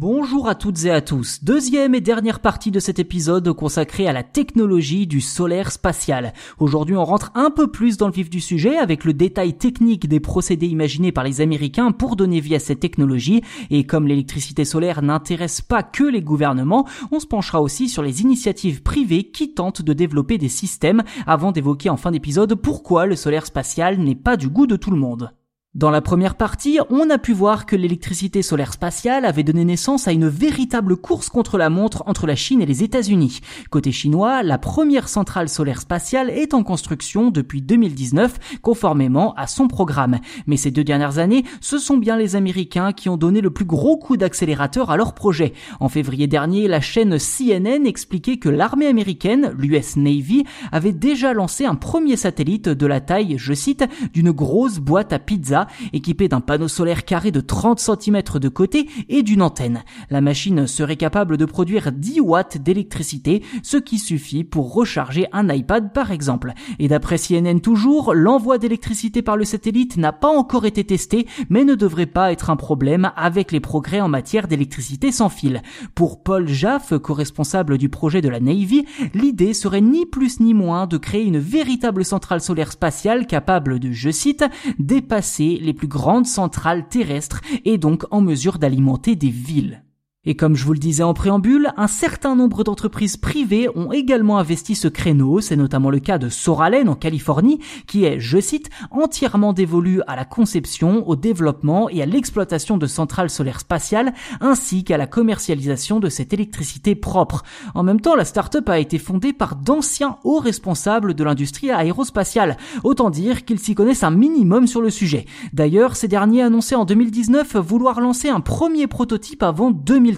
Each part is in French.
Bonjour à toutes et à tous. Deuxième et dernière partie de cet épisode consacré à la technologie du solaire spatial. Aujourd'hui, on rentre un peu plus dans le vif du sujet avec le détail technique des procédés imaginés par les Américains pour donner vie à cette technologie. Et comme l'électricité solaire n'intéresse pas que les gouvernements, on se penchera aussi sur les initiatives privées qui tentent de développer des systèmes avant d'évoquer en fin d'épisode pourquoi le solaire spatial n'est pas du goût de tout le monde. Dans la première partie, on a pu voir que l'électricité solaire spatiale avait donné naissance à une véritable course contre la montre entre la Chine et les États-Unis. Côté chinois, la première centrale solaire spatiale est en construction depuis 2019, conformément à son programme. Mais ces deux dernières années, ce sont bien les Américains qui ont donné le plus gros coup d'accélérateur à leur projet. En février dernier, la chaîne CNN expliquait que l'armée américaine, l'US Navy, avait déjà lancé un premier satellite de la taille, je cite, d'une grosse boîte à pizza équipé d'un panneau solaire carré de 30 cm de côté et d'une antenne. La machine serait capable de produire 10 watts d'électricité, ce qui suffit pour recharger un iPad par exemple. Et d'après CNN toujours, l'envoi d'électricité par le satellite n'a pas encore été testé, mais ne devrait pas être un problème avec les progrès en matière d'électricité sans fil. Pour Paul Jaff, co-responsable du projet de la Navy, l'idée serait ni plus ni moins de créer une véritable centrale solaire spatiale capable de, je cite, dépasser les plus grandes centrales terrestres et donc en mesure d'alimenter des villes. Et comme je vous le disais en préambule, un certain nombre d'entreprises privées ont également investi ce créneau, c'est notamment le cas de Soralen en Californie, qui est, je cite, entièrement dévolu à la conception, au développement et à l'exploitation de centrales solaires spatiales, ainsi qu'à la commercialisation de cette électricité propre. En même temps, la start-up a été fondée par d'anciens hauts responsables de l'industrie aérospatiale, autant dire qu'ils s'y connaissent un minimum sur le sujet. D'ailleurs, ces derniers annonçaient en 2019 vouloir lancer un premier prototype avant 2000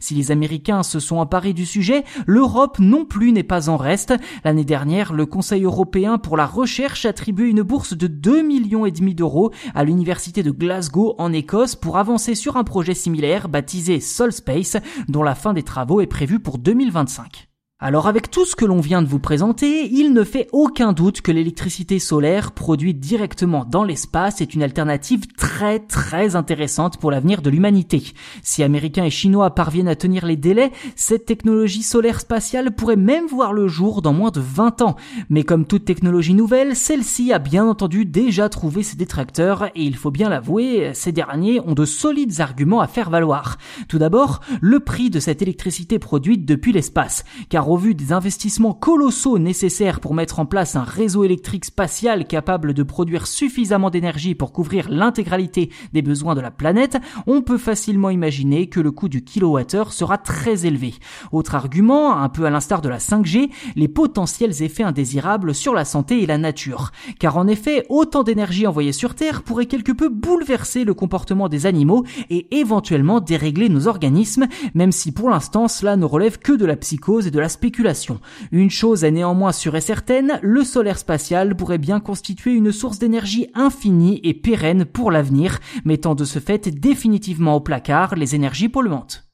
si les Américains se sont emparés du sujet, l'Europe non plus n'est pas en reste. L'année dernière, le Conseil européen pour la recherche attribué une bourse de 2 millions et demi d'euros à l'université de Glasgow en Écosse pour avancer sur un projet similaire baptisé Solspace dont la fin des travaux est prévue pour 2025. Alors avec tout ce que l'on vient de vous présenter, il ne fait aucun doute que l'électricité solaire produite directement dans l'espace est une alternative très intéressante pour l'avenir de l'humanité. Si Américains et Chinois parviennent à tenir les délais, cette technologie solaire spatiale pourrait même voir le jour dans moins de 20 ans. Mais comme toute technologie nouvelle, celle-ci a bien entendu déjà trouvé ses détracteurs et il faut bien l'avouer, ces derniers ont de solides arguments à faire valoir. Tout d'abord, le prix de cette électricité produite depuis l'espace. Car au vu des investissements colossaux nécessaires pour mettre en place un réseau électrique spatial capable de produire suffisamment d'énergie pour couvrir l'intégralité des besoins de la planète, on peut facilement imaginer que le coût du kilowattheure sera très élevé. Autre argument, un peu à l'instar de la 5G, les potentiels effets indésirables sur la santé et la nature. Car en effet, autant d'énergie envoyée sur Terre pourrait quelque peu bouleverser le comportement des animaux et éventuellement dérégler nos organismes, même si pour l'instant cela ne relève que de la psychose et de la spéculation. Une chose est néanmoins sûre et certaine, le solaire spatial pourrait bien constituer une source d'énergie infinie et pérenne pour mettant de ce fait définitivement au placard les énergies polluantes.